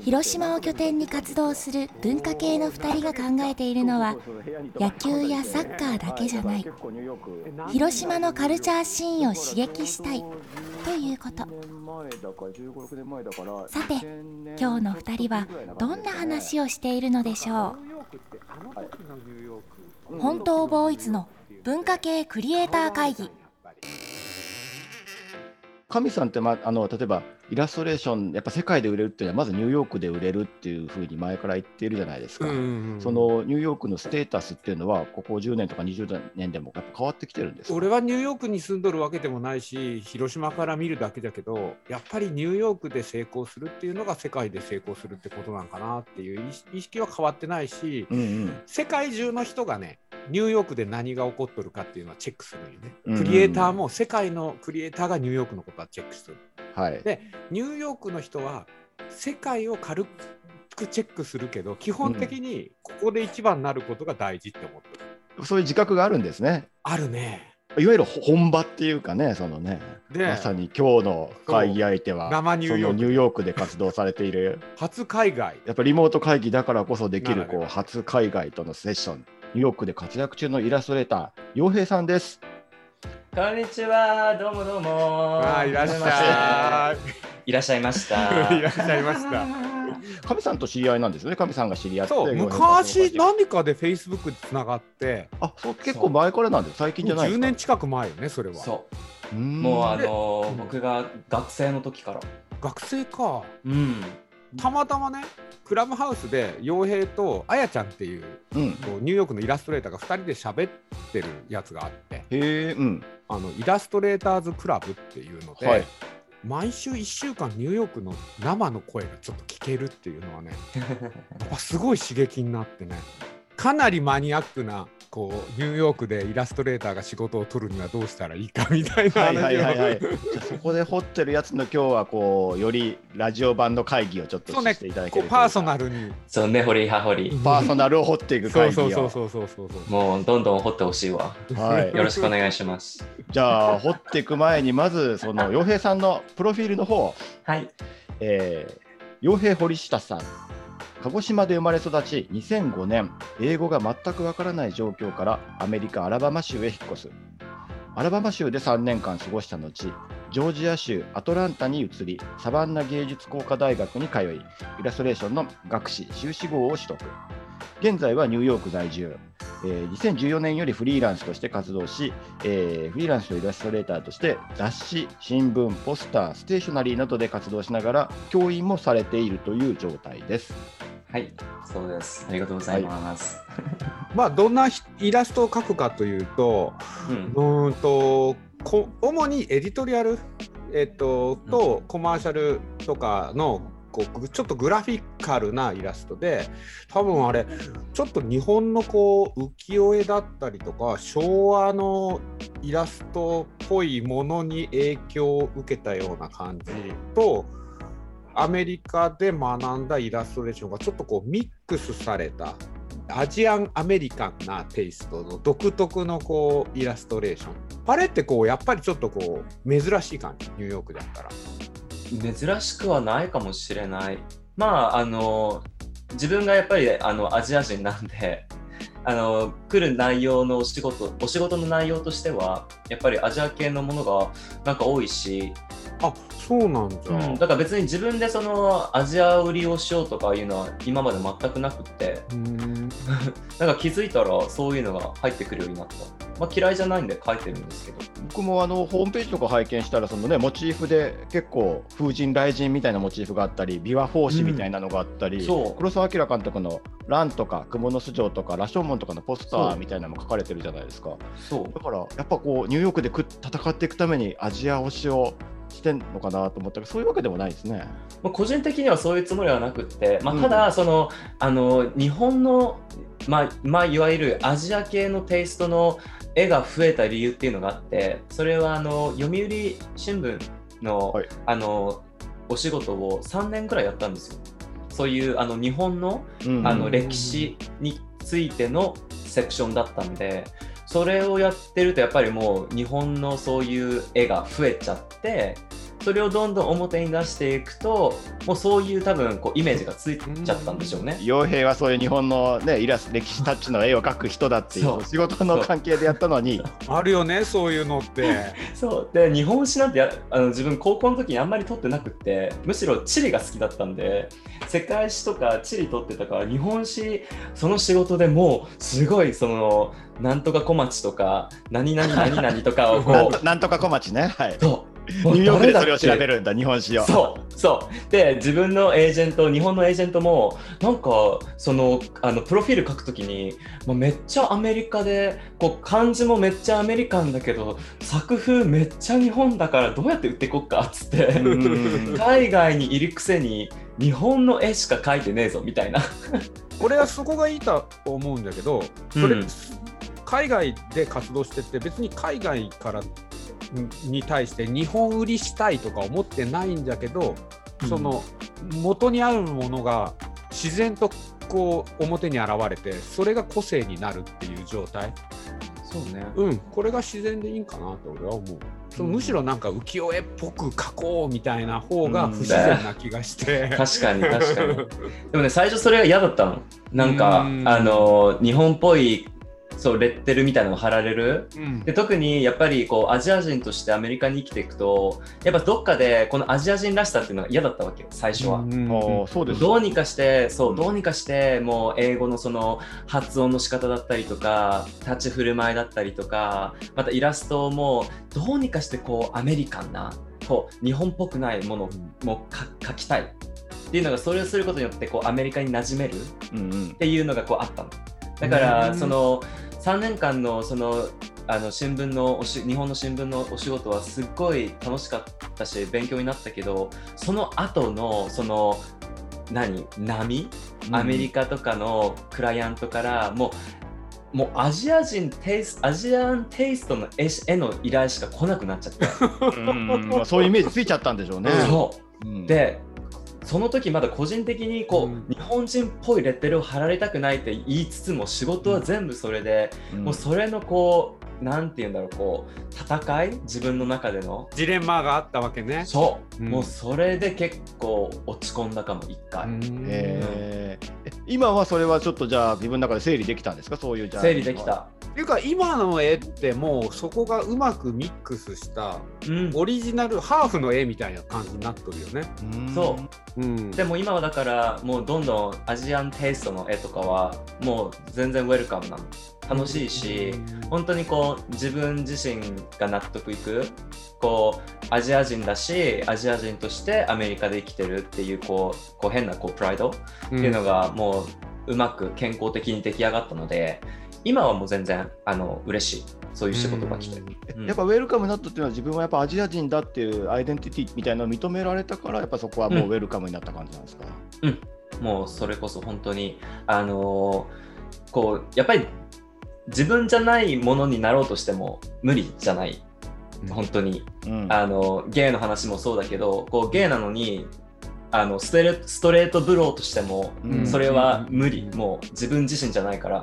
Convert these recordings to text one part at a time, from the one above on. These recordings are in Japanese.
広島を拠点に活動する文化系の2人が考えているのは野球やサッカーだけじゃない。広島のカルチャーシーンを刺激したい。ということ。さて今日の2人はどんな話をしているのでしょう？本当ボーイズの文化系クリエイター会議。神さんって、まあ、あの例えばイラストレーションやっぱ世界で売れるっていうのはまずニューヨークで売れるっていうふうに前から言っているじゃないですか、うんうんうん、そのニューヨークのステータスっていうのはここ10年とか20年でもやっぱ変わってきてるんです俺はニューヨークに住んどるわけでもないし広島から見るだけだけどやっぱりニューヨークで成功するっていうのが世界で成功するってことなんかなっていう意識は変わってないし、うんうん、世界中の人がねニューヨークで何が起こっとるかっていうのはチェックするよね、うんうん、クリエイターも世界のクリエイターがニューヨークのことはチェックする。はい、でニューヨークの人は世界を軽くチェックするけど基本的にここで一番になることが大事って思ってる、うん、そういう自覚があるんですね。あるね。いわゆる本場っていうかね、そのね、まさに今日の会議相手は、生ニューヨークニューヨークで活動されている、初海外。やっぱりリモート会議だからこそできるこう初海外とのセッション、ニューヨークで活躍中のイラストレーター、洋平さんです。こんにちは、どうもどうも。あいらっしゃい。いらっしゃいました。いらっしゃいました。神さんと知り合いなんですよね。神さんが知り合って。昔何かでフェイスブックつながって。あ、そう結構前からなんです。最近じゃないですか。10年近く前よね、それは。そう。もうあの僕が学生の時から。学生か。うん。たまたまねクラブハウスで洋平とあやちゃんっていううん、ニューヨークのイラストレーターが2人で喋ってるやつがあってへ、うん、あのイラストレーターズクラブっていうので、はい、毎週1週間ニューヨークの生の声がちょっと聞けるっていうのはねやっぱすごい刺激になってねかなりマニアックなこうニューヨークでイラストレーターが仕事を取るにはどうしたらいいかみたいなはいはいはい、はい、じゃそこで掘ってるやつの今日はこうよりラジオ版の会議をちょっとしていただける、ね、パーソナルに。そうね掘り葉掘り。パーソナルを掘っていく会議を。そうそうそうそうそう。もうどんどん掘ってほしいわ、はい、よろしくお願いします。じゃあ掘っていく前にまずその洋平さんのプロフィールの方。はい。えー、洋平堀下さん鹿児島で生まれ育ち2005年英語が全くわからない状況からアメリカ・アラバマ州へ引っ越す。アラバマ州で3年間過ごした後ジョージア州アトランタに移りサバンナ芸術工科大学に通いイラストレーションの学士修士号を取得。現在はニューヨーク在住、えー、2014年よりフリーランスとして活動し、えー、フリーランスとイラストレーターとして雑誌、新聞、ポスター、ステーショナリーなどで活動しながら教員もされているという状態です。はい、そうです。ありがとうございます。はい、まあどんなイラストを描くかというと、うん、うんとこ主にエディトリアルえっととコマーシャルとかのこうちょっとグラフィカルなイラストで多分あれちょっと日本のこう浮世絵だったりとか昭和のイラストっぽいものに影響を受けたような感じとアメリカで学んだイラストレーションがちょっとこうミックスされたアジアンアメリカンなテイストの独特のこうイラストレーション。あれってこうやっぱりちょっとこう珍しい感じニューヨークであったら。珍しくはないかもしれない。まああの自分がやっぱりあのアジア人なんで あの来る内容のお仕事お仕事の内容としてはやっぱりアジア系のものがなんか多いしあそうなんだ、うん、だから別に自分でそのアジア売りをしようとかいうのは今まで全くなくって。なんか気づいたらそういうのが入ってくるようになった、まあ、嫌いじゃないんで書いてるんですけど。僕もあのホームページとか拝見したらその、ね、モチーフで結構風神雷神みたいなモチーフがあったり琵琶法師みたいなのがあったり、うん、そう。黒澤明監督の「ラン」とか「蜘蛛の巣城」とか「羅生門」とかのポスターみたいなのも書かれてるじゃないですか。そう。だからやっぱこうニューヨークで戦っていくためにアジア推しをしてんのかなと思ったけどそういうわけでもないですね。まあ、個人的にはそういうつもりはなくって、まあ、ただその、あの日本の、まあまあ、いわゆるアジア系のテイストの絵が増えた理由っていうのがあってそれはあの読売新聞の,、はいあのお仕事を3年くらいやったんですよ。そういうあの日本のうんあの歴史についてのセクションだったんでそれをやってるとやっぱりもう日本のそういう絵が増えちゃってそれをどんどん表に出していくともうそういう多分こうイメージがついちゃったんでしょうね。傭兵はそういう日本の、ね、イラスト歴史タッチの絵を描く人だっていそう。う仕事の関係でやったのに。あるよねそういうのって。そう。で日本史なんてやあの自分高校の時にあんまり取ってなくってむしろ地理が好きだったんで世界史とか地理取ってたから日本史その仕事でもうすごいそのなんとか小町とか何々何々とかをこと なんとか小町ね、はい、そうニューヨークでそれを調べるるんだ日本史を。そうそう。で自分のエージェント日本のエージェントもなんかそのあのプロフィール書くときに、まあ、めっちゃアメリカでこう漢字もめっちゃアメリカンだけど作風めっちゃ日本だからどうやって売っていこっかっつって。うん。海外にいるくせに日本の絵しか描いてねえぞみたいな。俺はそこがいいと思うんだけどそれ、うん。海外で活動してて別に海外からに対して日本売りしたいとか思ってないんだけど、その元にあるものが自然とこう表に現れてそれが個性になるっていう状態。そうね。うん。これが自然でいいんかなと俺は思う。そのむしろなんか浮世絵っぽく描こうみたいな方が不自然な気がして。確かに確かに。でもね最初それが嫌だったの。なんかうん。あの日本っぽいそうレッテルみたいなのを貼られる？うん。で特にやっぱりこうアジア人としてアメリカに生きていくとやっぱどっかでこのアジア人らしさっていうのが嫌だったわけよ最初は。うんああそうです。どうにかしてそううん。どうにかしてもう英語のその発音の仕方だったりとか立ち振る舞いだったりとかまたイラストもどうにかしてこうアメリカンなこう日本っぽくないものをも描きたいっていうのがそれをすることによってこうアメリカに馴染めるうんうん。っていうのがこうあったの。だから、うんその3年間のそのあの新聞のおし日本の新聞のお仕事はすっごい楽しかったし勉強になったけどその後のその何波？アメリカとかのクライアントからもうもうアジア人テイスアジアンテイストの絵絵の依頼しか来なくなっちゃって、うんうん。まあそういうイメージついちゃったんでしょうね。そう。うん。でその時まだ個人的にこう、うん。日本人っぽいレッテルを貼られたくないって言いつつも仕事は全部それで、うん。もうそれのこうなんて言うんだろうこう戦い？自分の中での？ジレンマがあったわけね。そう、うん。もうそれで結構落ち込んだかも一回、うん。え今はそれはちょっとじゃあ自分の中で整理できたんですか？そういうじゃあ整理できた、っていうか今の絵ってもうそこがうまくミックスしたうん、オリジナルハーフの絵みたいな感じになっとるよね。うん。そう。うん、でも今はだからもうどんどんアジアンテイストの絵とかはもう全然ウェルカムなの楽しいし、本当にこう自分自身が納得いくこうアジア人だしアジア人としてアメリカで生きてるっていうこうこう変なこうプライドうんっていうのがもううまく健康的に出来上がったので今はもう全然あの嬉しい。そういう仕事が来て、うん。やっぱウェルカムになったっていうのは自分はやっぱアジア人だっていうアイデンティティみたいなのを認められたからやっぱそこはもうウェルカムになった感じなんですか、もうそれこそ本当にあのーこうやっぱり自分じゃないものになろうとしても無理じゃない。本当に。うん。あのゲイの話もそうだけどこうゲイなのにあのストレストレートブローとしてもうん。それは無理、うん。もう自分自身じゃないから。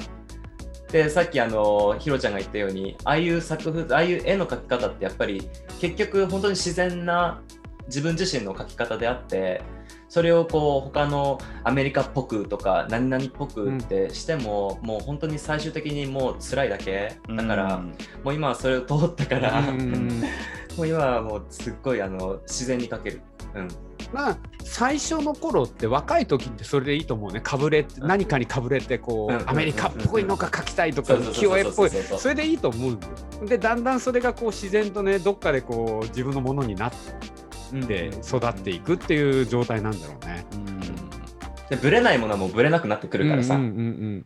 でさっきあのひろちゃんが言ったようにああいう作風ああいう絵の描き方ってやっぱり結局本当に自然な自分自身の描き方であってそれをこう他のアメリカっぽくとか何々っぽくってしても、もう本当に最終的にもう辛いだけ。だから、うんもう今はそれを通ったから、うん もう今はもうすっごいあの自然に描ける。うん。まあ最初の頃って若い時ってそれでいいと思うね。かぶれ何かにかぶれてこうん。うアメリカっぽいのが描きたいとかそうそうそうそう清江っぽい。それでいいと思うんでだんだんそれがこう自然とねどっかでこう自分のものになって育っていくっていう状態なんだろうね。でブレないものはもうブレなくなってくるからさ。うんうんうんうん。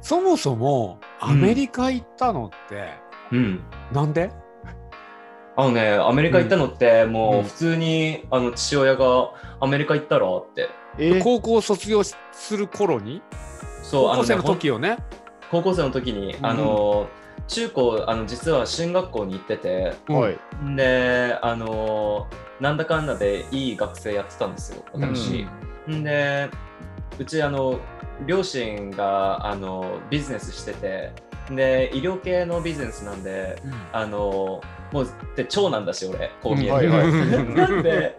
そもそもアメリカ行ったのってうん。なんで、あのね、アメリカ行ったのって、もううん。普通に、あの父親がアメリカ行ったらって。えー高校卒業する頃に？そう、高校生の時よね。高校生の時に、あの、中高、あの実は進学校に行ってて、うんはい。で、あの、なんだかんだでいい学生やってたんですよ、私。んで、うち、あの、両親があのビジネスしてて、で、医療系のビジネスなんで、あのもうで長男だし俺こう見えて、はいはい。なんで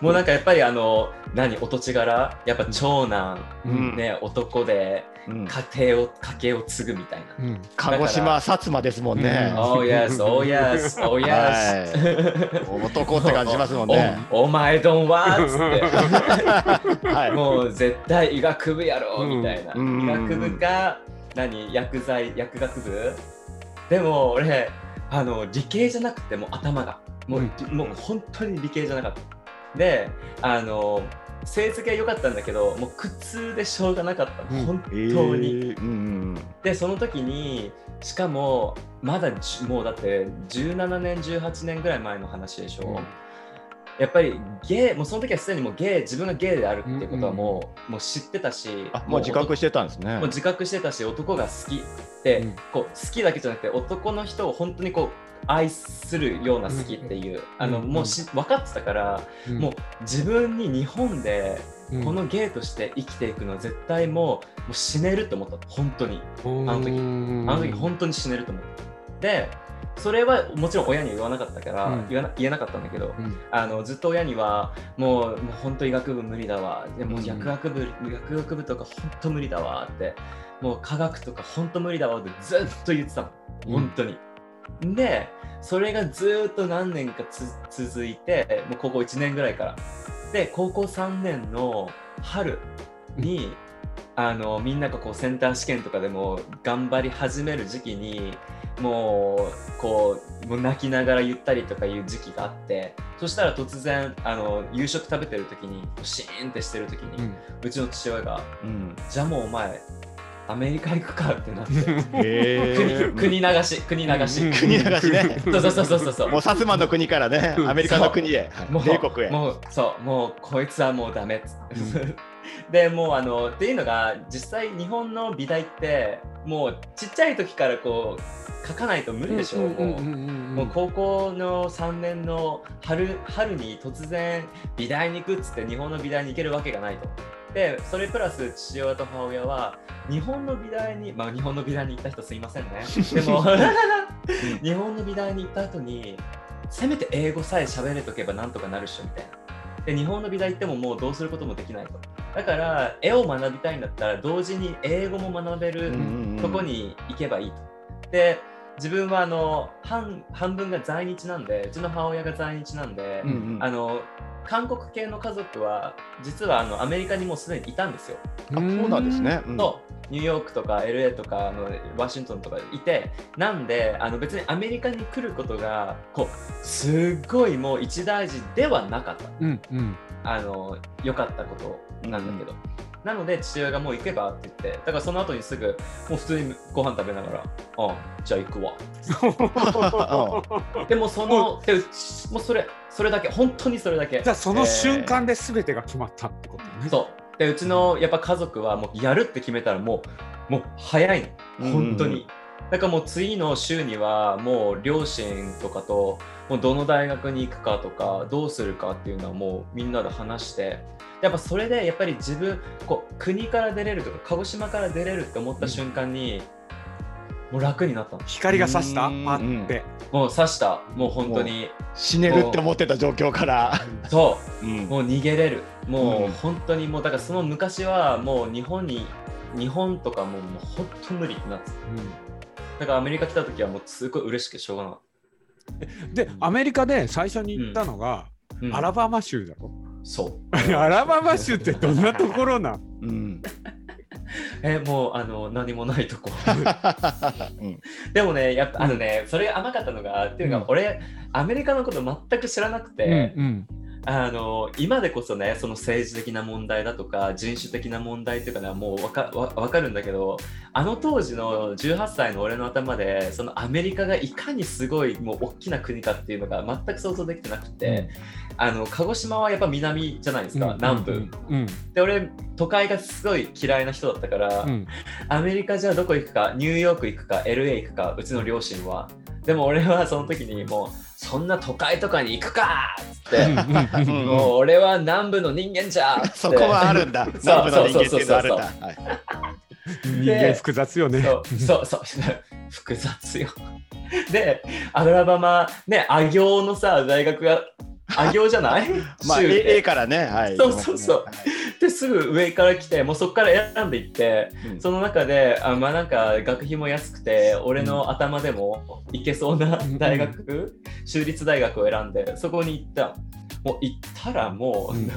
もうなんかやっぱりあの何お土地柄？やっぱ長男、うん。ね男でうん。家庭を家計を継ぐみたいな。うん。鹿児島、薩摩ですもんね。Oh yes, oh yes, oh yes. 男って感じしますもんね。おお前どんはっつって。はい。もう絶対医学部やろみたいな、うん。医学部か何？薬剤？薬学部？でも俺あの理系じゃなくてもう頭がもう,、うん。もう本当に理系じゃなかった。であの成績は良かったんだけどもう苦痛でしょうがなかった、うん。本当に、えー。うんでその時にしかもまだじもうだって17年18年ぐらい前の話でしょ、うんやっぱりゲイもうその時はすでにもうゲイ自分がゲイであるっていうことはもう,、もう知ってたしあ、もう自覚してたんですね。もう。自覚してたし男が好きで、うん。こう好きだけじゃなくて男の人を本当にこう愛するような好きっていう、あのうん。もうし分かってたから、もう自分に日本でうん。このゲイとして生きていくのは絶対もうもう死ねると思った。本当に。あの時。あの時本当に死ねると思った。でそれはもちろん親には言わなかったから、うん。言わな言えなかったんだけどうん。あのずっと親にはもうもう本当医学部無理だわ。でもうん。薬学部、薬学部とか本当無理だわ。ってもう科学とか本当無理だわってずっと言ってたの。本当に、でそれがずっと何年かつ続いてもう高校1年ぐらいから。で高校3年の春に、あのみんながこうセンター試験とかでも頑張り始める時期にもうこうもう泣きながら言ったりとかいう時期があってそしたら突然あの夕食食べてる時にシーンってしてる時に、ううんちの父親がうん。「じゃあもうお前アメリカ行くか」ってなってへ国ー国流し国流し、うん。国流しね。そうそうそうそうそう。もう薩摩の国からね、アメリカの国へ、もう米国へ。もうそう。もうこいつはもうダメっつって、でもうあのっていうのが実際日本の美大ってもうちっちゃい時からこう書かないと無理でしょ、もうもう高校の3年の春春に突然美大に行くっつって日本の美大に行けるわけがないと。でそれプラス父親と母親は日本の美大にまあ日本の美大に行った人すいませんね。でも 日本の美大に行った後にせめて英語さえ喋れとけばなんとかなるっしょみたいな。で日本の美大行ってももうどうすることもできないとだから絵を学びたいんだったら同時に英語も学べるとこに行けばいいと。で自分はあの半半分が在日なんでうちの母親が在日なんで、うんうんあの韓国系の家族は実はあのアメリカにもうすでにいたんですよ。あそうなんですね。うんとニューヨークとか LA とかあのワシントンとかいてなんであの別にアメリカに来ることがこうすっごいもう一大事ではなかった。うんうんあの良かったことなんだけど、なので父親がもう行けばって言ってだからその後にすぐもう普通にご飯食べながら「あじゃあ行くわ。う」でもそのでうちもうそれそれだけ本当にそれだけ。じゃあその瞬間で全てが決まったってことね。そう。でうちのやっぱ家族はもうやるって決めたらもうもう早いの。本当に、だからもう次の週にはもう両親とかともうどの大学に行くかとかどうするかっていうのはもうみんなで話してやっぱそれでやっぱり自分こう国から出れるとか鹿児島から出れるって思った瞬間に、もう楽になったの。光が差した？うん。パって。もう刺した。もう本当に。死ねるって思ってた状況から。そう。うん。もう逃げれる。もうん。う本当にもうだからその昔はもう日本に日本とかもうもう本当無理ってなってた。だからアメリカ来た時はもうすごい嬉しくてしょうがなかっでアメリカで最初に行ったのが、た、うん。アラバマ州だろ。そう。アラバマ州ってどんなところなん？うん。えもうあの何もないとこ。うん。でもねやっぱあのね、それが甘かったのがっていうか、うん。俺アメリカのこと全く知らなくて、うんあの今でこそねその政治的な問題だとか人種的な問題っていうかねもう分かわわかるんだけどあの当時の18歳の俺の頭でそのアメリカがいかにすごいもう大きな国かっていうのが全く想像できてなくて、あの鹿児島はやっぱ南じゃないですか、南部、うん。で俺都会がすごい嫌いな人だったから、うん。アメリカじゃあどこ行くかニューヨーク行くか LA 行くかうちの両親は。でも俺はその時にもうそんな都会とかに行くかっつって、うんもう俺は南部の人間じゃそこはあるんだ。南部の人間ってあるん人間複雑よね。そうそうそう。複雑よ。でアルバマねあ行のさ大学があ行じゃない？まあ、A, A からね、はい。そうそうそう。はいですぐ上から来てもうそこから選んでいってうん。その中であまあなんか学費も安くて俺の頭でも行けそうな大学、州立大学を選んでそこに行った。もう行ったらもう、うん。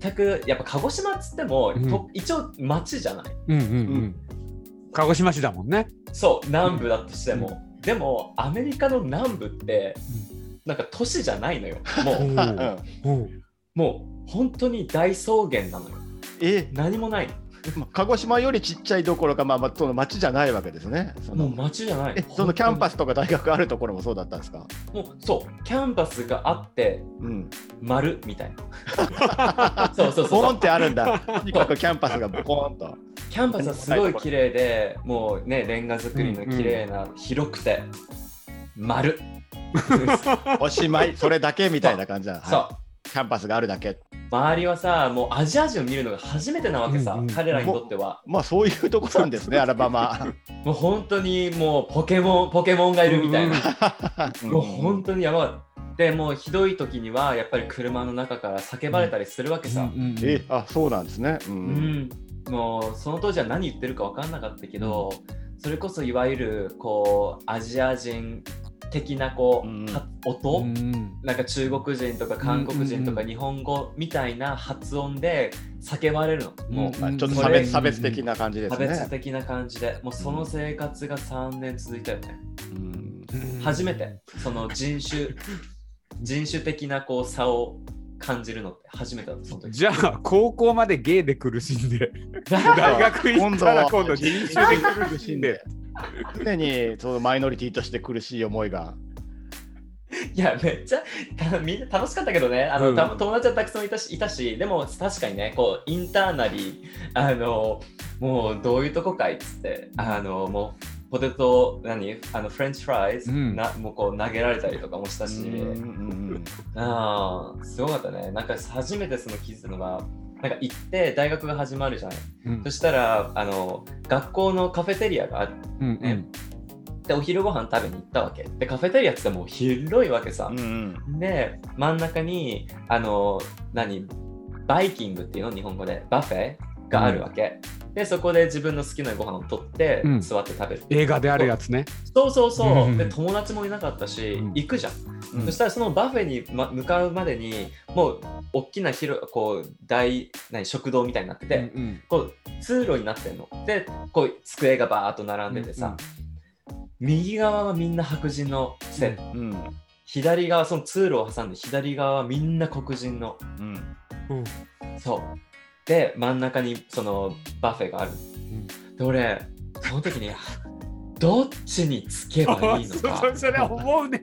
全くやっぱ鹿児島っつっても、うん。と一応町じゃない。うんうんうん。鹿児島市だもんね。そう南部だとしても、でもアメリカの南部って、なんか都市じゃないのよ。もう。う。んう。んもう本当に大草原なのよ。え、何もない。まあ鹿児島よりちっちゃいどころか、まあ、まあ、その町じゃないわけですね。そもうの町じゃない。え？そのキャンパスとか大学あるところもそうだったんですか？もうそうキャンパスがあってうん。丸みたいな。そうそうそうそう。ボーンってあるんだ。とにかくキャンパスがボコーンと。キャンパスはすごい綺麗でもうねレンガ造りの綺麗な、広くて丸。おしまい、それだけみたいな感じだ。そう、はいキャンパスがあるだけ。周りはさもうアジア人を見るのが初めてなわけさ、うんうん。彼らにとっては。まあ、そういうところなんですね、アラバマ。もう本当にもうポケモンポケモンがいるみたいな、もう本当にやばいでもうひどい時にはやっぱり車の中から叫ばれたりするわけさ、え、あ、そうなんですね。う。うん。ん、もうその当時は何言ってるか分かんなかったけど、それこそいわゆるこうアジア人的なこう、うん。は音、うん。なんか中国人とか韓国人とかうん日本語みたいな発音で叫ばれるの、もうまあ、ちょっと差別差別的な感じです差ね。別的な感じでもうその生活が3年続いたよね、うん。初めて。その人種 人種的なこう差を感じるのって初めてだったその時じゃあ高校までゲイで苦しんで大大学行ったら今度人種で苦しんで。常にそのマイノリティとして苦しい思いが。いや、めっちゃたみんな楽しかったけどね、あの、うんた友達はたくさんいたし、いたしでも確かにね、こう、インターナリー、あの、もうどういうとこかいっつって、あの、もう、ポテト、何？あの、フレンチフライズ、うん。なもうこう投げられたりとかもしたし、うんうんああ、すごかったね。なんか初めてその気づいたのが、なんか行って大学が始まるじゃない。うん。そしたら、あの、学校のカフェテリアがあっうんねて、お昼ご飯食べに行ったわけ。で、カフェテリアってもう広いわけさ。うんうん。で真ん中にあの何？バイキングっていうの？日本語で。 buffet があるわけ、でそこで自分の好きなご飯を取って、うん。座って食べる映画であるやつね。そうそうそう、うん。で友達もいなかったし、うん。行くじゃん、うん。そしたらその buffet に、ま、向かうまでにもう大きな広こう大何食堂みたいになってて、うんこう通路になってんの。でこう机がバーっと並んでてさ、右側はみんな白人のせ、うん。左側その通路を挟んで左側はみんな黒人の。うんうん。そうで真ん中にその buffet がある、で俺その時に どっちにつけばいいの そうかそれ思うね。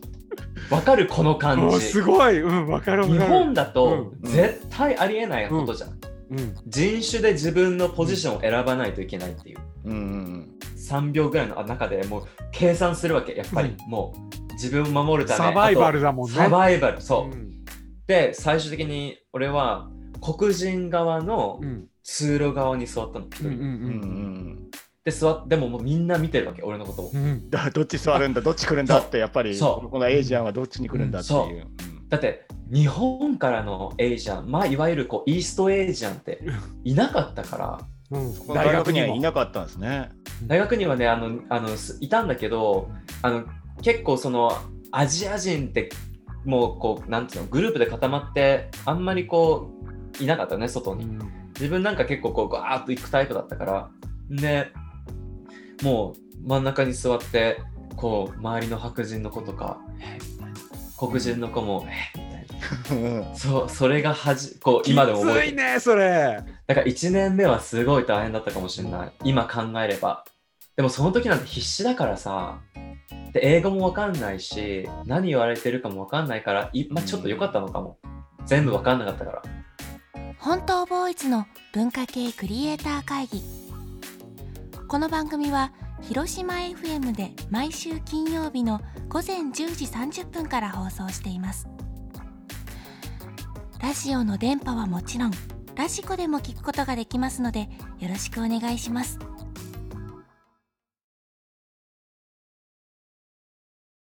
わかるこの感もうじすごい。うん、わかるわかる。日本だとうん絶対ありえないことじゃん、うん。人種で自分のポジションを選ばないといけないっていう。うんうん3秒ぐらいの中でもう計算するわけやっぱり、うもう自分を守るため。サバイバルあだもんね。とサバイバル。そう、うん。で最終的に俺は黒人側のうん。通路側に座ったの一人、うんうんうんうん。で座っでももうみんな見てるわけ俺のことを。うん。どっち座るんだ？どっち来るんだってやっぱりそう。このエイジアンはどっちに来るんだっていう。う。んだって日本からのエイジャンまあいわゆるこうイーストエイジャンっていなかったからうん。大学にはいなかったんですね。大学にはねあのあのすいたんだけどあの結構そのアジア人ってもうこうなんていうのグループで固まってあんまりこういなかったね外に。自分なんか結構こうガーッと行くタイプだったからでもう真ん中に座ってこう周りの白人の子とか「えみたいな。黒人の子も「えみたいな。そうそれがはじこう今でも覚えてる。ねそれ。だから1年目はすごい大変だったかもしれない。今考えれば。でもその時なんて必死だからさ。で英語もわかんないし何言われてるかもわかんないからい、まあ、ちょっと良かったのかも。全部わかんなかったから本当ボーイズの文化系クリエイター会議。この番組は広島 FM で毎週金曜日の午前10時30分から放送しています。ラジオの電波はもちろんラジコでも聞くことができますのでよろしくお願いします。